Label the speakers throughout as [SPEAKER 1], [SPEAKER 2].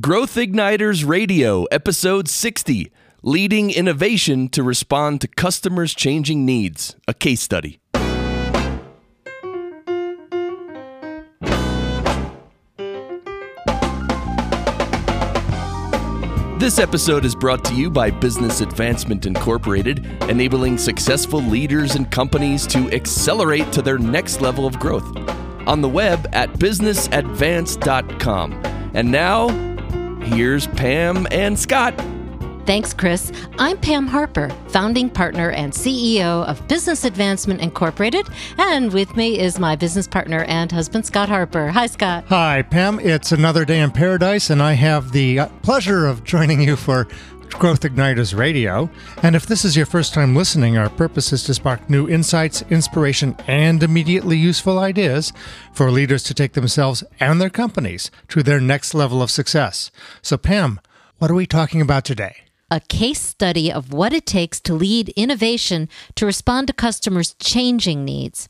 [SPEAKER 1] Growth Igniters Radio, Episode 60 Leading Innovation to Respond to Customers' Changing Needs, a case study. This episode is brought to you by Business Advancement Incorporated, enabling successful leaders and companies to accelerate to their next level of growth. On the web at businessadvance.com. And now, here's Pam and Scott.
[SPEAKER 2] Thanks, Chris. I'm Pam Harper, founding partner and CEO of Business Advancement Incorporated. And with me is my business partner and husband, Scott Harper. Hi, Scott.
[SPEAKER 3] Hi, Pam. It's another day in paradise, and I have the uh, pleasure of joining you for Growth Igniters Radio. And if this is your first time listening, our purpose is to spark new insights, inspiration, and immediately useful ideas for leaders to take themselves and their companies to their next level of success. So, Pam, what are we talking about today?
[SPEAKER 2] a case study of what it takes to lead innovation to respond to customers' changing needs.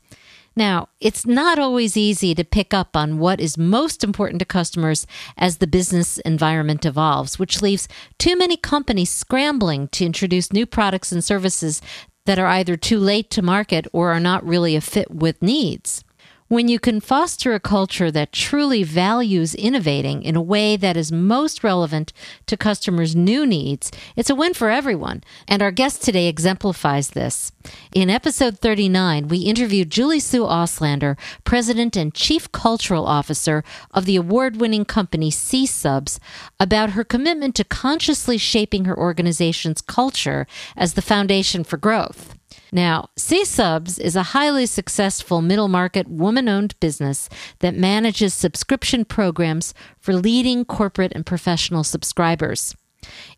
[SPEAKER 2] Now, it's not always easy to pick up on what is most important to customers as the business environment evolves, which leaves too many companies scrambling to introduce new products and services that are either too late to market or are not really a fit with needs. When you can foster a culture that truly values innovating in a way that is most relevant to customers' new needs, it's a win for everyone. And our guest today exemplifies this. In episode 39, we interviewed Julie Sue Auslander, President and Chief Cultural Officer of the award winning company C Subs, about her commitment to consciously shaping her organization's culture as the foundation for growth. Now, C Subs is a highly successful middle market woman owned business that manages subscription programs for leading corporate and professional subscribers.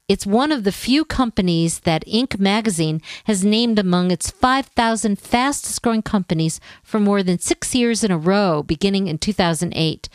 [SPEAKER 2] It's one of the few companies that Inc. magazine has named among its 5,000 fastest growing companies for more than six years in a row, beginning in 2008.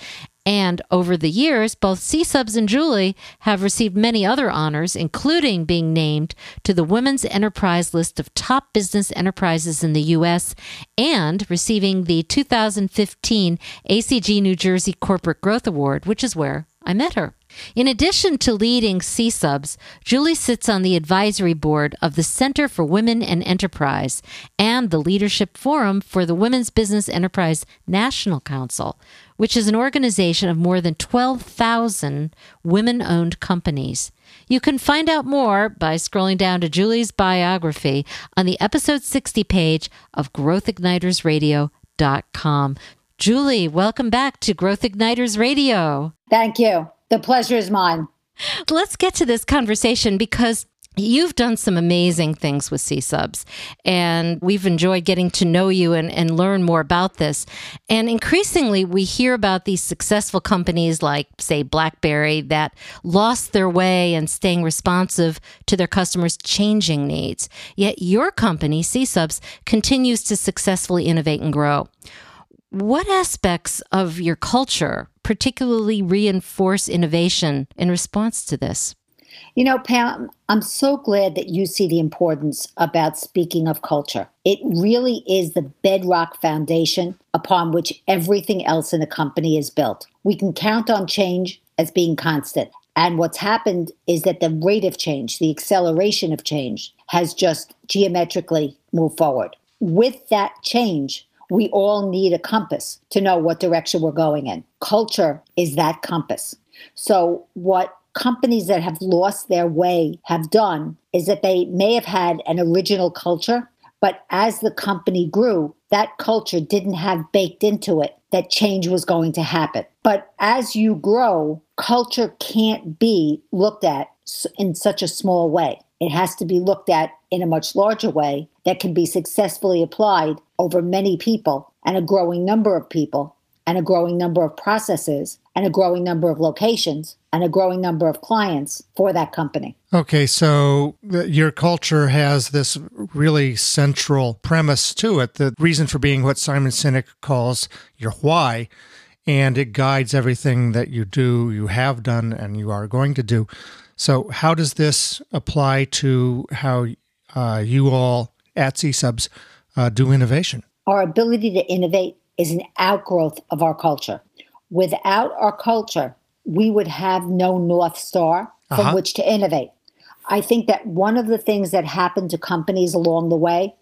[SPEAKER 2] And over the years, both C Subs and Julie have received many other honors, including being named to the Women's Enterprise list of top business enterprises in the U.S. and receiving the 2015 ACG New Jersey Corporate Growth Award, which is where I met her. In addition to leading C Subs, Julie sits on the advisory board of the Center for Women and Enterprise and the Leadership Forum for the Women's Business Enterprise National Council, which is an organization of more than 12,000 women owned companies. You can find out more by scrolling down to Julie's biography on the episode 60 page of growthignitersradio.com. Julie, welcome back to Growth Igniters Radio.
[SPEAKER 4] Thank you. The pleasure is mine.
[SPEAKER 2] Let's get to this conversation because You've done some amazing things with C Subs, and we've enjoyed getting to know you and, and learn more about this. And increasingly, we hear about these successful companies like, say, BlackBerry that lost their way and staying responsive to their customers' changing needs. Yet your company, C Subs, continues to successfully innovate and grow. What aspects of your culture particularly reinforce innovation in response to this?
[SPEAKER 4] You know, Pam, I'm so glad that you see the importance about speaking of culture. It really is the bedrock foundation upon which everything else in the company is built. We can count on change as being constant. And what's happened is that the rate of change, the acceleration of change, has just geometrically moved forward. With that change, we all need a compass to know what direction we're going in. Culture is that compass. So, what companies that have lost their way have done is that they may have had an original culture, but as the company grew, that culture didn't have baked into it that change was going to happen. But as you grow, culture can't be looked at in such a small way. It has to be looked at in a much larger way that can be successfully applied over many people and a growing number of people and a growing number of processes and a growing number of locations and a growing number of clients for that company.
[SPEAKER 3] Okay, so your culture has this really central premise to it. The reason for being what Simon Sinek calls your why, and it guides everything that you do, you have done, and you are going to do. So, how does this apply to how uh, you all at C Subs uh, do innovation?
[SPEAKER 4] Our ability to innovate is an outgrowth of our culture. Without our culture, we would have no North Star from
[SPEAKER 3] Uh-huh.
[SPEAKER 4] which to innovate. I think that one of the things that happened to companies along the way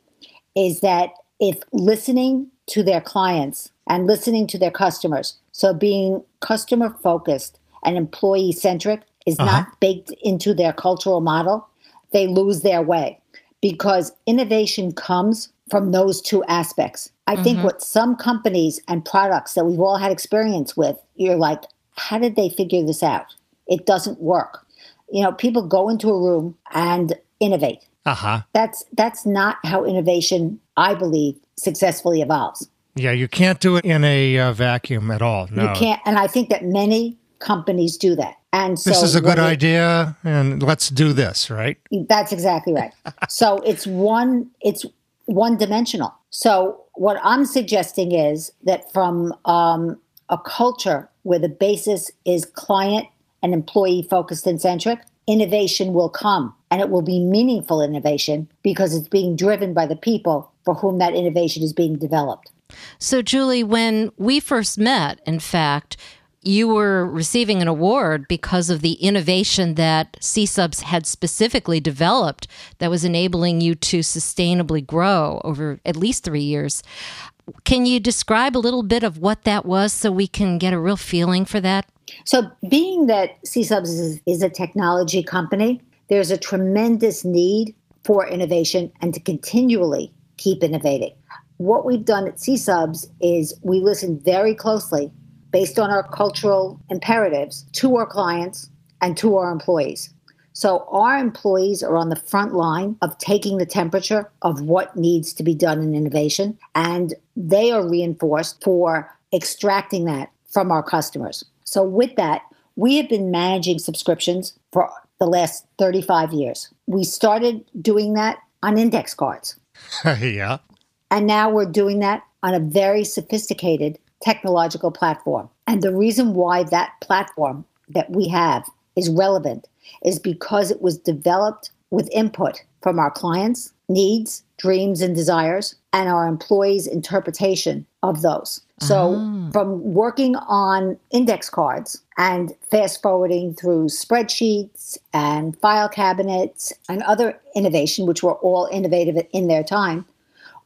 [SPEAKER 4] is that if listening to their clients and listening to their customers, so being customer focused and employee centric is not baked into their cultural model, they lose their way because innovation comes from those two aspects. I think what some companies and products that we've all had experience with, you're like, how did they figure this out? It doesn't work. You know, people go into a room and innovate.
[SPEAKER 3] Uh huh.
[SPEAKER 4] That's that's not how innovation, I believe, successfully evolves.
[SPEAKER 3] Yeah, you can't do it in a uh, vacuum at all. No.
[SPEAKER 4] You can't, and I think that many companies do that. And so
[SPEAKER 3] This is a good
[SPEAKER 4] it-
[SPEAKER 3] idea, and let's do this, right?
[SPEAKER 4] That's exactly right. so it's one it's one dimensional. So what I'm suggesting is that from um, a culture where the basis is client and employee focused and centric, innovation will come, and it will be meaningful innovation because it's being driven by the people for whom that innovation is being developed.
[SPEAKER 2] So, Julie, when we first met, in fact, you were receiving an award because of the innovation that C-Subs had specifically developed that was enabling you to sustainably grow over at least three years. Can you describe a little bit of what that was so we can get a real feeling for that?
[SPEAKER 4] So, being that C-Subs is, is a technology company, there's a tremendous need for innovation and to continually keep innovating. What we've done at C-Subs is we listen very closely based on our cultural imperatives to our clients and to our employees. So, our employees are on the front line of taking the temperature of what needs to be done in innovation, and they are reinforced for extracting that from our customers. So, with that, we have been managing subscriptions for the last 35 years. We started doing that on index cards,
[SPEAKER 3] yeah.
[SPEAKER 4] and now we're doing that on a very sophisticated technological platform. And the reason why that platform that we have is relevant is because it was developed with input from our clients' needs, dreams, and desires, and our employees' interpretation of those. So, ah. from working on index cards and fast forwarding through spreadsheets and file cabinets and other innovation, which were all innovative in their time,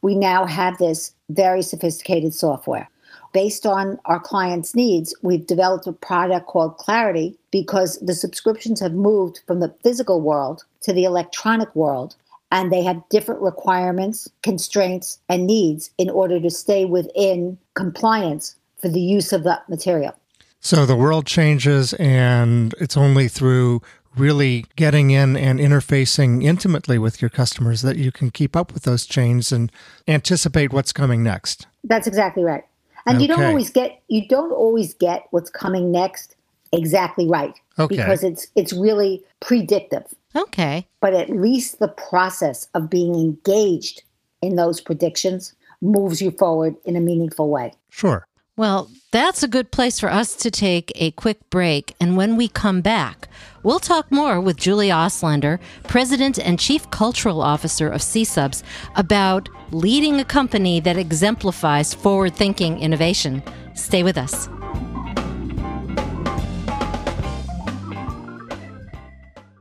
[SPEAKER 4] we now have this very sophisticated software. Based on our clients' needs, we've developed a product called Clarity because the subscriptions have moved from the physical world to the electronic world, and they have different requirements, constraints, and needs in order to stay within compliance for the use of that material.
[SPEAKER 3] So the world changes, and it's only through really getting in and interfacing intimately with your customers that you can keep up with those changes and anticipate what's coming next.
[SPEAKER 4] That's exactly right. And you don't always get you don't always get what's coming next exactly right
[SPEAKER 3] Okay.
[SPEAKER 4] because it's it's really predictive.
[SPEAKER 2] Okay.
[SPEAKER 4] But at least the process of being engaged in those predictions moves you forward in a meaningful way.
[SPEAKER 3] Sure.
[SPEAKER 2] Well, that's a good place for us to take a quick break. And when we come back, we'll talk more with Julie Auslander, President and Chief Cultural Officer of CSUBS, about leading a company that exemplifies forward thinking innovation. Stay with us.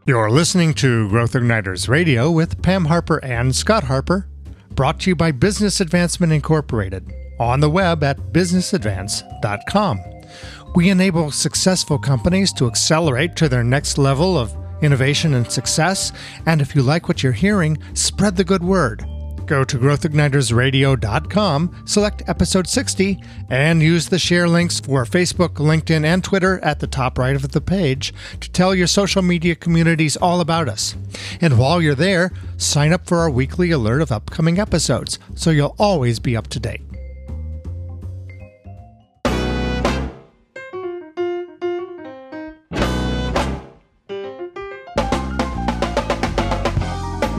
[SPEAKER 3] You're listening to Growth Igniters Radio with Pam Harper and Scott Harper, brought to you by Business Advancement Incorporated, on the web at businessadvance.com. We enable successful companies to accelerate to their next level of innovation and success. And if you like what you're hearing, spread the good word. Go to growthignitersradio.com, select episode 60, and use the share links for Facebook, LinkedIn, and Twitter at the top right of the page to tell your social media communities all about us. And while you're there, sign up for our weekly alert of upcoming episodes so you'll always be up to date.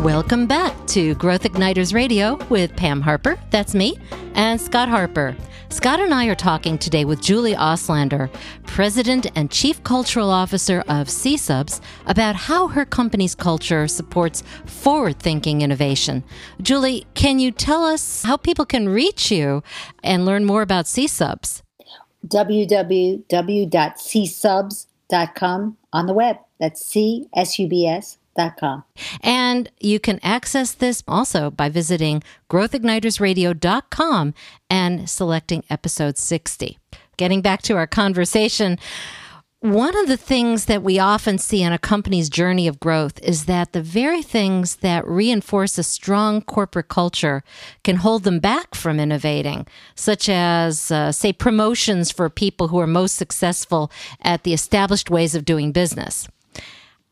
[SPEAKER 2] Welcome back to Growth Igniters Radio with Pam Harper, that's me, and Scott Harper. Scott and I are talking today with Julie Auslander, President and Chief Cultural Officer of CSUBS, about how her company's culture supports forward thinking innovation. Julie, can you tell us how people can reach you and learn more about CSUBS?
[SPEAKER 4] www.csubs.com on the web. That's C S U B S
[SPEAKER 2] and you can access this also by visiting growthignitersradio.com and selecting episode 60. Getting back to our conversation, one of the things that we often see on a company's journey of growth is that the very things that reinforce a strong corporate culture can hold them back from innovating, such as, uh, say, promotions for people who are most successful at the established ways of doing business.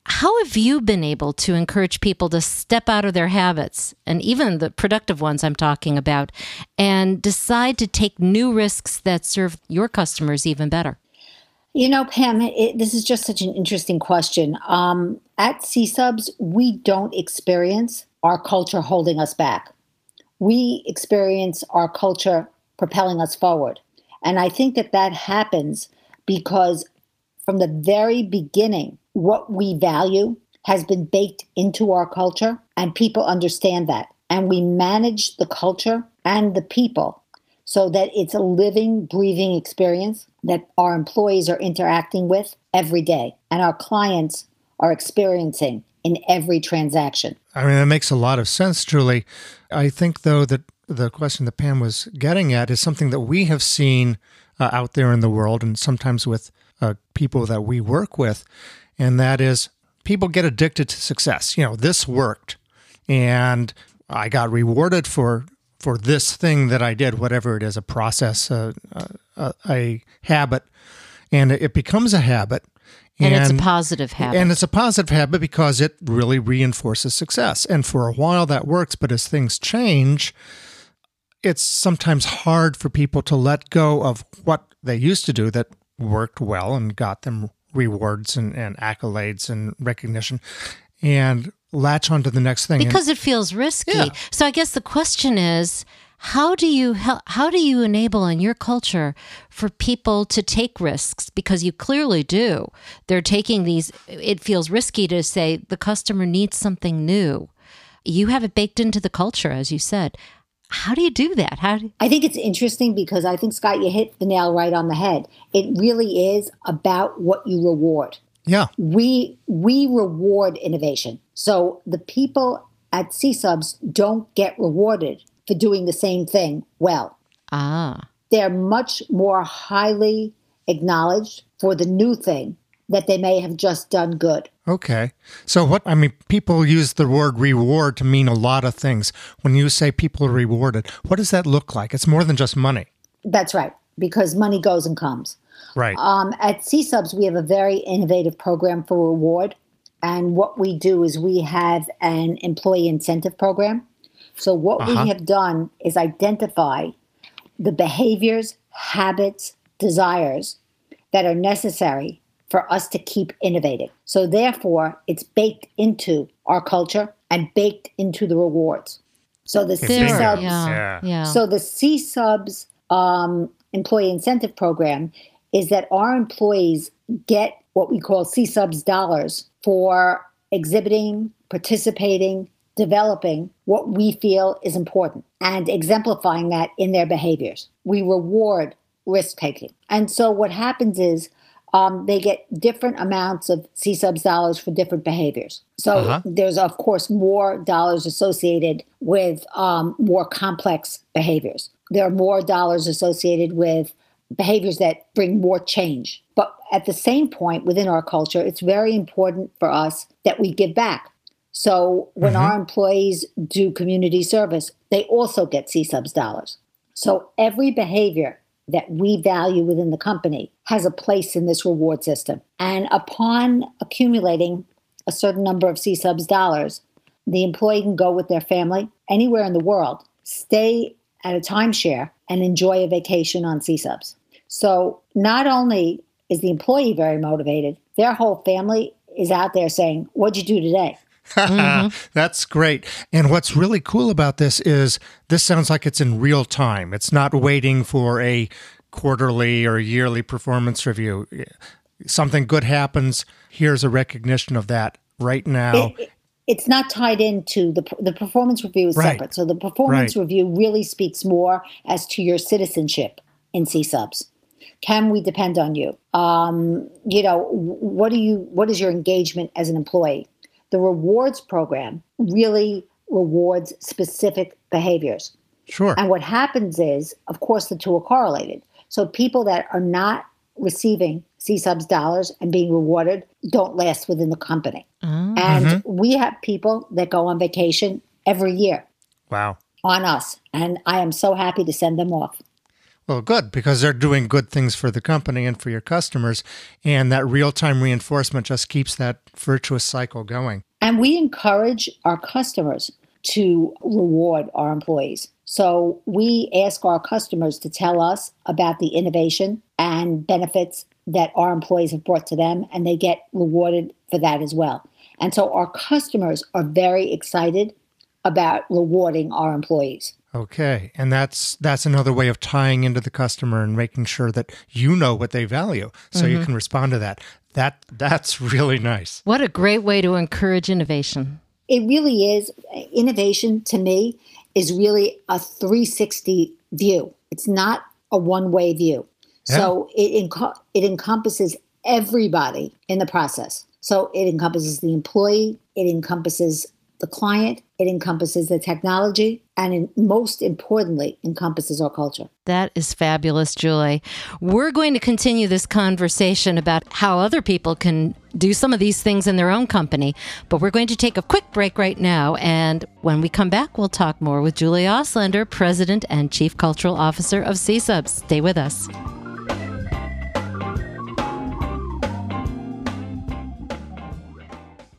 [SPEAKER 2] How have you been able to encourage people to step out of their habits, and even the productive ones I'm talking about, and decide to take new risks that serve your customers even better?
[SPEAKER 4] You know, Pam, it, this is just such an interesting question. Um, at C Subs, we don't experience our culture holding us back. We experience our culture propelling us forward. And I think that that happens because from the very beginning, what we value has been baked into our culture, and people understand that. And we manage the culture and the people so that it's a living, breathing experience that our employees are interacting with every day and our clients are experiencing in every transaction.
[SPEAKER 3] I mean, that makes a lot of sense, Julie. I think, though, that the question that Pam was getting at is something that we have seen uh, out there in the world and sometimes with uh, people that we work with and that is people get addicted to success. You know, this worked, and I got rewarded for for this thing that I did, whatever it is, a process, a, a, a habit, and it becomes a habit.
[SPEAKER 2] And, and, it's a positive habit.
[SPEAKER 3] And it's a positive habit because it really reinforces success. And for a while that works, but as things change, it's sometimes hard for people to let go of what they used to do that worked well and got them rewards and, and accolades and recognition and latch onto the next thing.
[SPEAKER 2] Because and, it feels risky. Yeah. so i guess the question is how do you how do you enable in your culture for people to take risks? Because you clearly do. They're taking these it feels risky to say the customer needs something new. You have it baked into the culture as you said how do you do that? How do-
[SPEAKER 4] I think it's interesting because I think Scott, you hit the nail right on the head. It really is about what you reward.
[SPEAKER 3] Yeah.
[SPEAKER 4] We we reward innovation. So the people at C subs don't get rewarded for doing the same thing well.
[SPEAKER 2] Ah.
[SPEAKER 4] They're much more highly acknowledged for the new thing that they may have just done good.
[SPEAKER 3] Okay. So, what I mean, people use the word reward to mean a lot of things. When you say people are rewarded, what does that look like? It's more than just money.
[SPEAKER 4] That's right, because money goes and comes.
[SPEAKER 3] Right.
[SPEAKER 4] Um, at C Subs, we have a very innovative program for reward. And what we do is we have an employee incentive program. So, what uh-huh. we have done is identify the behaviors, habits, desires that are necessary for us to keep innovating. So therefore, it's baked into our culture and baked into the rewards. So the C subs, yeah. Yeah. so the C subs um, employee incentive program is that our employees get what we call C subs dollars for exhibiting, participating, developing what we feel is important and exemplifying that in their behaviors. We reward risk taking. And so what happens is um, they get different amounts of C subs dollars for different behaviors. So uh-huh. there's, of course, more dollars associated with um, more complex behaviors. There are more dollars associated with behaviors that bring more change. But at the same point, within our culture, it's very important for us that we give back. So when mm-hmm. our employees do community service, they also get C subs dollars. So every behavior that we value within the company has a place in this reward system. And upon accumulating a certain number of C subs dollars, the employee can go with their family anywhere in the world, stay at a timeshare, and enjoy a vacation on C subs. So not only is the employee very motivated, their whole family is out there saying, What'd you do today?
[SPEAKER 3] Mm-hmm. That's great. And what's really cool about this is this sounds like it's in real time. It's not waiting for a quarterly or yearly performance review. Something good happens. Here's a recognition of that right now.
[SPEAKER 4] It, it, it's not tied into the the performance review is right. separate. So the performance right. review really speaks more as to your citizenship in C subs. Can we depend on you? Um, you know, what do you? What is your engagement as an employee? The rewards program really rewards specific behaviors.
[SPEAKER 3] Sure.
[SPEAKER 4] And what happens is, of course, the two are correlated. So people that are not receiving CSUBS dollars and being rewarded don't last within the company.
[SPEAKER 2] Oh.
[SPEAKER 4] And we have people that go on vacation every year
[SPEAKER 3] Wow.
[SPEAKER 4] on us. And I am so happy to send them off.
[SPEAKER 3] Well, good, because they're doing good things for the company and for your customers. And that real time reinforcement just keeps that virtuous cycle going.
[SPEAKER 4] And we encourage our customers to reward our employees. So we ask our customers to tell us about the innovation and benefits that our employees have brought to them, and they get rewarded for that as well. And so our customers are very excited about rewarding our employees.
[SPEAKER 3] Okay. And that's that's another way of tying into the customer and making sure that you know what they value so you mm-hmm. can respond to that. That that's really nice.
[SPEAKER 2] What a great way to encourage innovation.
[SPEAKER 4] It really is innovation to me is really a 360 view. It's not a one-way view. So it enco- it encompasses everybody in the process. So it encompasses the employee, it encompasses the client, it encompasses the technology, and it most importantly encompasses our culture.
[SPEAKER 2] That is fabulous, Julie. We're going to continue this conversation about how other people can do some of these things in their own company, but we're going to take a quick break right now. And when we come back, we'll talk more with Julie Auslander, President and Chief Cultural Officer of CSUBS. Stay with us.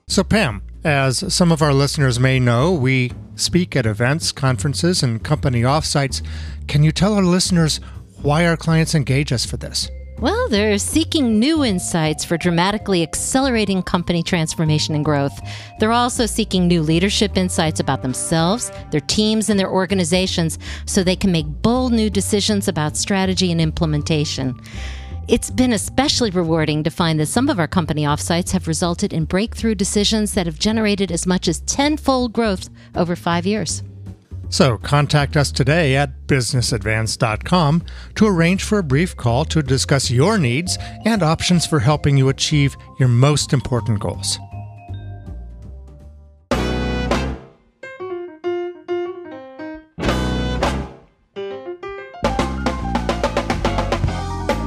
[SPEAKER 3] So, Pam, as some of our listeners may know, we speak at events, conferences, and company offsites. Can you tell our listeners why our clients engage us for this?
[SPEAKER 2] Well, they're seeking new insights for dramatically accelerating company transformation and growth. They're also seeking new leadership insights about themselves, their teams, and their organizations so they can make bold new decisions about strategy and implementation. It's been especially rewarding to find that some of our company offsites have resulted in breakthrough decisions that have generated as much as tenfold growth over five years.
[SPEAKER 3] So, contact us today at businessadvance.com to arrange for a brief call to discuss your needs and options for helping you achieve your most important goals.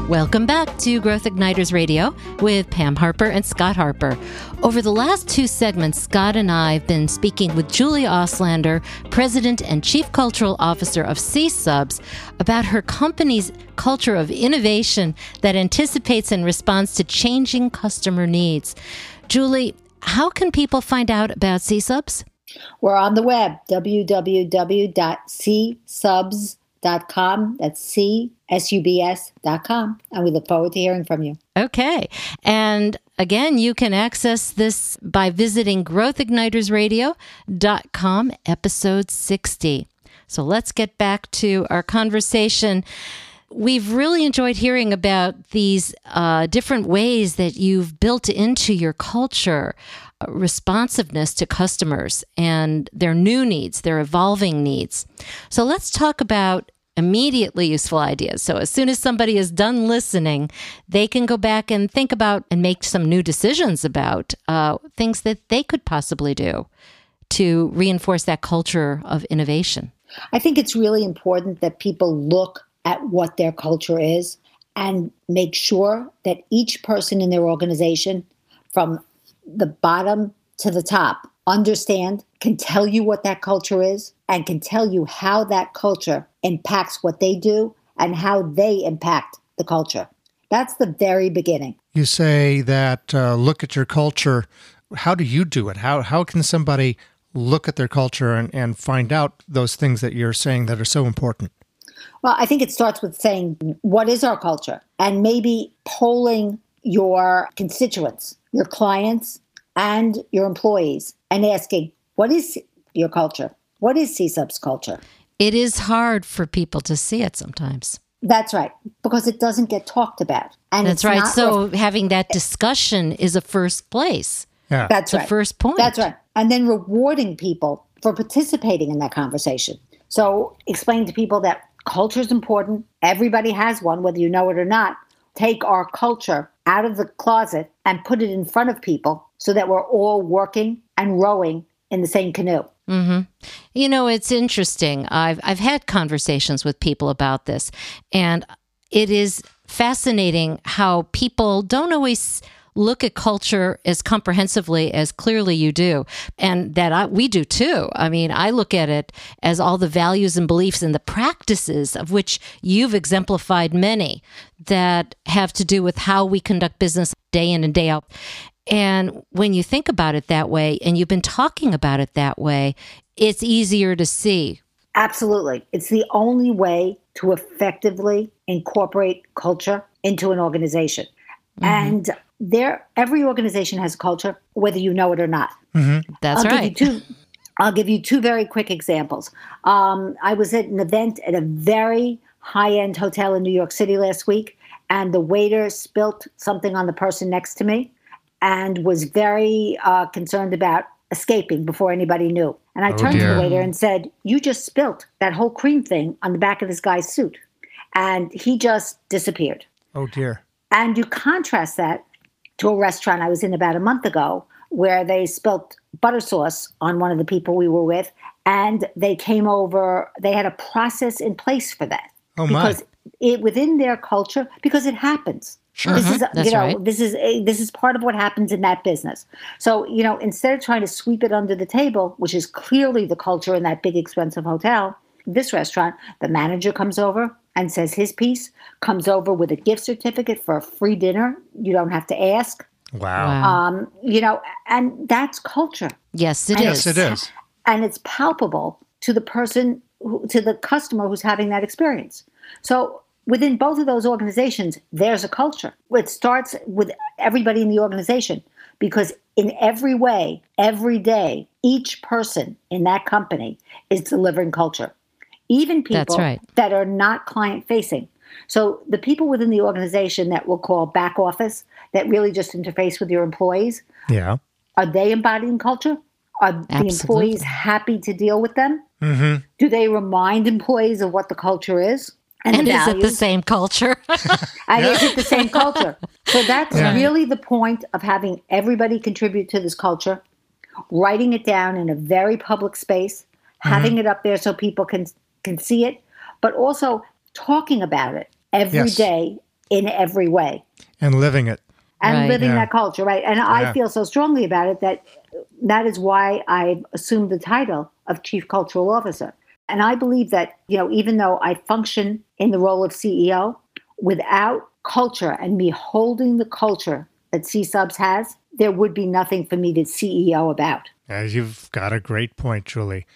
[SPEAKER 2] Welcome back to Growth Igniters Radio with Pam Harper and Scott Harper. Over the last two segments, Scott and I have been speaking with Julie Auslander, President and Chief Cultural Officer of CSUBS, about her company's culture of innovation that anticipates and responds to changing customer needs. Julie, how can people find out about CSUBS?
[SPEAKER 4] We're on the web, www.csubs.com. That's C S U B S.com. And we look forward to hearing from you.
[SPEAKER 2] Okay. And again, you can access this by visiting growthignitersradio.com, episode 60. So let's get back to our conversation. We've really enjoyed hearing about these uh, different ways that you've built into your culture responsiveness to customers and their new needs, their evolving needs. So let's talk about immediately useful ideas. So as soon as somebody is done listening, they can go back and think about and make some new decisions about uh, things that they could possibly do to reinforce that culture of innovation.
[SPEAKER 4] I think it's really important that people look at what their culture is and make sure that each person in their organization, from the bottom to the top, understand, can tell you what that culture is, and can tell you how that culture impacts what they do and how they impact the culture. That's the very beginning.
[SPEAKER 3] You say that uh, look at your culture. How do you do it? How, how can somebody look at their culture and, and find out those things that you're saying that are so important?
[SPEAKER 4] Well, I think it starts with saying, what is our culture? And maybe polling your constituents, your clients, and your employees, and asking, what is your culture? What is CSUB's culture?
[SPEAKER 2] It is hard for people to see it sometimes.
[SPEAKER 4] That's right, because it doesn't get talked about. And
[SPEAKER 2] That's
[SPEAKER 4] it's
[SPEAKER 2] right.
[SPEAKER 4] not
[SPEAKER 2] So having that discussion is a first place.
[SPEAKER 3] Yeah.
[SPEAKER 4] That's
[SPEAKER 2] the
[SPEAKER 4] right.
[SPEAKER 2] first point.
[SPEAKER 4] That's right. And then rewarding people for participating in that conversation. So explain to people that culture is important. Everybody has one, whether you know it or not. take our culture out of the closet and put it in front of people so that we're all working and rowing in the same canoe.
[SPEAKER 2] Mm-hmm. You know, it's interesting. I've I've had conversations with people about this, and it is fascinating how people don't always look at culture as comprehensively as clearly you do, and that I, we do too. I mean, I look at it as all the values and beliefs and the practices of which you've exemplified many that have to do with how we conduct business day in and day out. And when you think about it that way, and you've been talking about it that way, it's easier to see.
[SPEAKER 4] Absolutely. It's the only way to effectively incorporate culture into an organization. Mm-hmm. And there, every organization has a culture, whether you know it or not.
[SPEAKER 2] Mm-hmm. That's
[SPEAKER 4] I'll
[SPEAKER 2] right.
[SPEAKER 4] Give you two, I'll give you two very quick examples. Um, I was at an event at a very high end hotel in New York City last week, and the waiter spilt something on the person next to me and was very uh, concerned about escaping before anybody knew. And I oh, turned dear. to the waiter and said, You just spilt that whole cream thing on the back of this guy's suit. And he just disappeared.
[SPEAKER 3] Oh, dear.
[SPEAKER 4] And you contrast that to a restaurant I was in about a month ago where they spilt butter sauce on one of the people we were with. And they came over, they had a process in place for that.
[SPEAKER 3] Oh, my.
[SPEAKER 4] Because it, within their culture, because it happens.
[SPEAKER 2] Sure.
[SPEAKER 4] This
[SPEAKER 2] uh-huh.
[SPEAKER 4] is
[SPEAKER 2] That's
[SPEAKER 4] you know
[SPEAKER 2] right.
[SPEAKER 4] this is a, this is part of what happens in that business. So you know instead of trying to sweep it under the table, which is clearly the culture in that big expensive hotel, this restaurant, the manager comes over and says his piece, comes over with a gift certificate for a free dinner. You don't have to ask.
[SPEAKER 3] Wow.
[SPEAKER 2] Wow.
[SPEAKER 4] Um, you know, and that's culture.
[SPEAKER 2] yes, it
[SPEAKER 4] And
[SPEAKER 2] is.
[SPEAKER 3] yes, it is.
[SPEAKER 4] and it's palpable to the person who, to the customer who's having that experience so within both of those organizations there's a culture it starts with everybody in the organization because in every way every day each person in that company is delivering culture even people
[SPEAKER 2] That's right.
[SPEAKER 4] that are not client facing so the people within the organization that we'll call back office that really just interface with your employees
[SPEAKER 3] Yeah.
[SPEAKER 4] are they embodying culture? Are the employees happy to deal with them?
[SPEAKER 3] Mm-hmm.
[SPEAKER 4] Do they remind employees of what the culture is
[SPEAKER 2] And
[SPEAKER 4] the
[SPEAKER 2] is it the same culture?
[SPEAKER 4] And is it the same culture? So that's
[SPEAKER 3] Yeah.
[SPEAKER 4] really the point of having everybody contribute to this culture, writing it down in a very public space, having it up there so people can can see it, but also talking about it every day
[SPEAKER 3] Yes.
[SPEAKER 4] in every way.
[SPEAKER 3] And living it.
[SPEAKER 4] and
[SPEAKER 2] Right.
[SPEAKER 4] living
[SPEAKER 3] Yeah.
[SPEAKER 4] that culture, right? And I feel so strongly about it that that is why I assumed the title of Chief Cultural Officer. And I believe that, you know, even though I function in the role of CEO, without culture and me holding the culture that C Subs has, there would be nothing for me to CEO about.
[SPEAKER 3] As you've got a great point, Julie.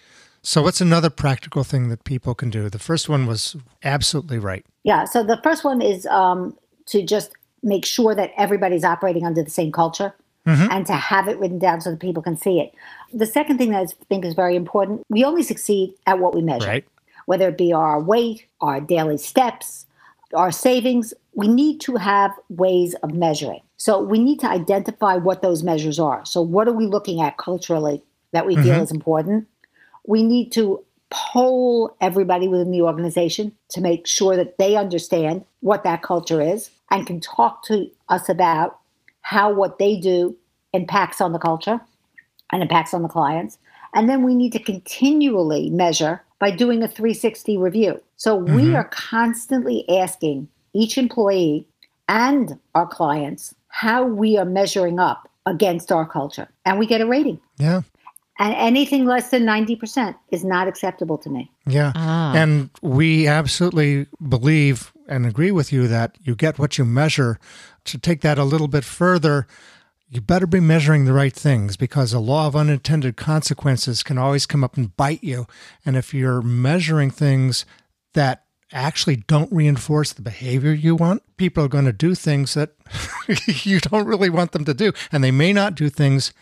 [SPEAKER 3] So, what's another practical thing that people can do? The first one was absolutely right.
[SPEAKER 4] Yeah. So the first one is um, to just make sure that everybody's operating under the same culture and to have it written down so that people can see it. The second thing that I think is very important we only succeed at what we measure,
[SPEAKER 3] Right.
[SPEAKER 4] whether it be our weight, our daily steps, our savings. We need to have ways of measuring. So we need to identify what those measures are. So, what are we looking at culturally that we feel is important? We need to poll everybody within the organization to make sure that they understand what that culture is and can talk to us about how what they do impacts on the culture and impacts on the clients. And then we need to continually measure by doing a 360 review. So we mm-hmm. are constantly asking each employee and our clients how we are measuring up against our culture. And we get a rating.
[SPEAKER 3] Yeah.
[SPEAKER 4] And anything less than 90% is not acceptable to me.
[SPEAKER 3] Yeah.
[SPEAKER 2] Ah.
[SPEAKER 3] And we absolutely believe and agree with you that you get what you measure. To take that a little bit further, you better be measuring the right things because a law of unintended consequences can always come up and bite you. And if you're measuring things that actually don't reinforce the behavior you want, people are going to do things that you don't really want them to do. And they may not do things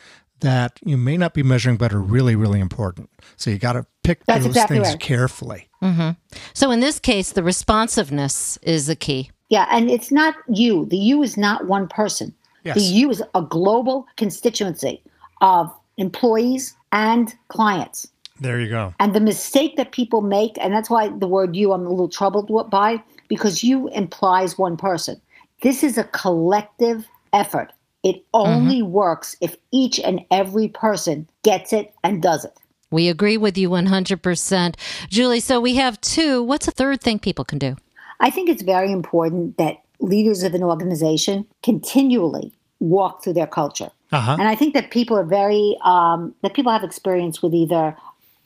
[SPEAKER 3] that you may not be measuring but are really, really important. So you got to pick
[SPEAKER 4] That's
[SPEAKER 3] those
[SPEAKER 4] exactly
[SPEAKER 3] things
[SPEAKER 4] right.
[SPEAKER 3] carefully. Mm-hmm.
[SPEAKER 2] so in this case, the responsiveness is the key.
[SPEAKER 4] Yeah, and it's not you. The you is not one person.
[SPEAKER 3] Yes.
[SPEAKER 4] The you is a global constituency of employees and clients.
[SPEAKER 3] There you go.
[SPEAKER 4] And the mistake that people make, and that's why the word you I'm a little troubled by, because you implies one person. This is a collective effort. It only works if each and every person gets it and does it.
[SPEAKER 2] We agree with you 100%. Julie, so we have two. What's a third thing people can do?
[SPEAKER 4] I think it's very important that leaders of an organization continually walk through their culture.
[SPEAKER 3] Uh-huh.
[SPEAKER 4] And I think that people are very, um, that people have experience with either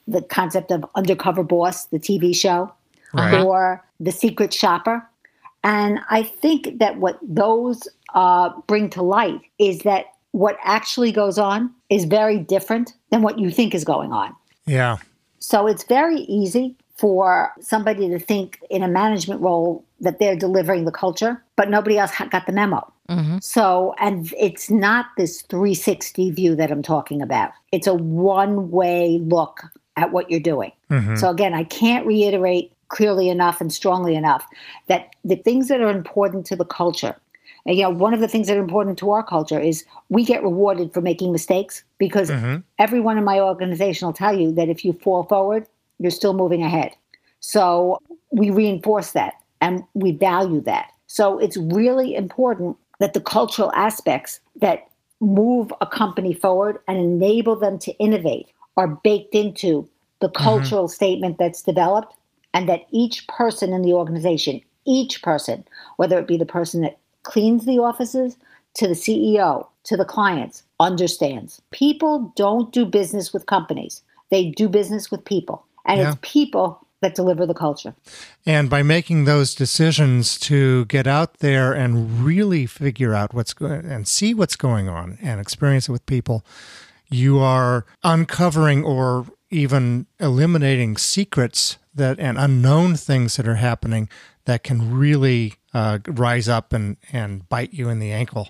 [SPEAKER 4] the concept of Undercover Boss, the TV show,
[SPEAKER 3] Right.
[SPEAKER 4] or The Secret Shopper. And I think that what those uh, bring to light is that what actually goes on is very different than what you think is going on.
[SPEAKER 3] Yeah.
[SPEAKER 4] So it's very easy for somebody to think in a management role that they're delivering the culture, but nobody else got the memo. So, and it's not this 360 view that I'm talking about. It's a one way look at what you're doing. So, again, I can't reiterate clearly enough and strongly enough that the things that are important to the culture, and, you know, one of the things that are important to our culture is we get rewarded for making mistakes because mm-hmm. everyone in my organization will tell you that if you fall forward, you're still moving ahead. So we reinforce that and we value that. So it's really important that the cultural aspects that move a company forward and enable them to innovate are baked into the mm-hmm. cultural statement that's developed and that each person in the organization, each person, whether it be the person that cleans the offices to the CEO to the clients, understands. People don't do business with companies, they do business with people. And
[SPEAKER 3] Yeah.
[SPEAKER 4] it's people that deliver the culture.
[SPEAKER 3] And by making those decisions to get out there and really figure out what's going and see what's going on and experience it with people, you are uncovering or even eliminating secrets that and unknown things that are happening that can really uh, rise up and, and bite you in the ankle.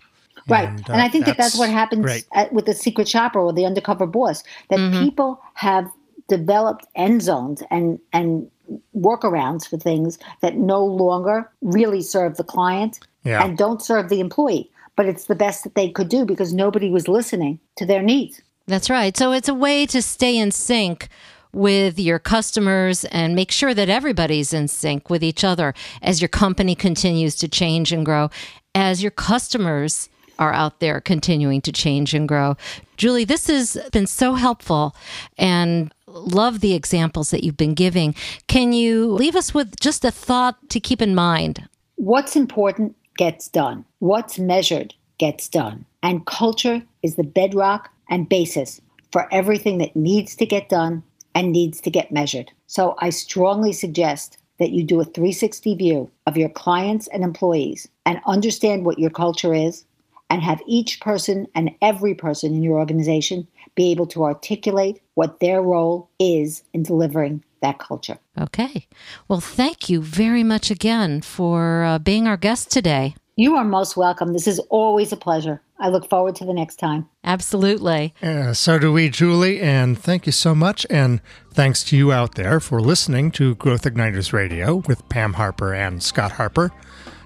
[SPEAKER 4] Right.
[SPEAKER 3] And,
[SPEAKER 4] And,
[SPEAKER 3] uh,
[SPEAKER 4] I think that that's what happens at, with the secret shopper or the undercover boss, that people have developed end zones and, and workarounds for things that no longer really serve the client
[SPEAKER 3] Yeah.
[SPEAKER 4] and don't serve the employee. But it's the best that they could do because nobody was listening to their needs.
[SPEAKER 2] That's right. So it's a way to stay in sync with your customers and make sure that everybody's in sync with each other as your company continues to change and grow, as your customers are out there continuing to change and grow. Julie, this has been so helpful and love the examples that you've been giving. Can you leave us with just a thought to keep in mind?
[SPEAKER 4] What's important gets done. What's measured gets done. And culture is the bedrock and basis for everything that needs to get done and needs to get measured. So I strongly suggest that you do a 360 view of your clients and employees and understand what your culture is and have each person and every person in your organization be able to articulate what their role is in delivering that culture.
[SPEAKER 2] Okay. Well, thank you very much again for uh, being our guest today.
[SPEAKER 4] You are most welcome. This is always a pleasure. I look forward to the next time.
[SPEAKER 2] Absolutely.
[SPEAKER 3] Uh, so do we, Julie, and thank you so much. And thanks to you out there for listening to Growth Igniters Radio with Pam Harper and Scott Harper.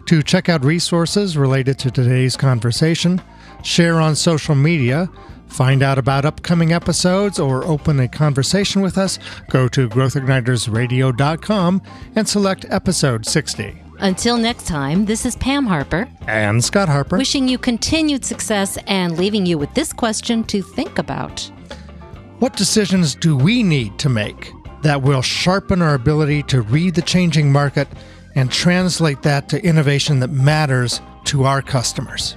[SPEAKER 3] To check out resources related to today's conversation, share on social media, find out about upcoming episodes, or open a conversation with us, go to growthignitersradio.com and select episode 60.
[SPEAKER 2] Until next time, this is Pam Harper,
[SPEAKER 3] And Scott Harper.
[SPEAKER 2] wishing you continued success and leaving you with this question to think about.
[SPEAKER 3] What decisions do we need to make that will sharpen our ability to read the changing market and translate that to innovation that matters to our customers?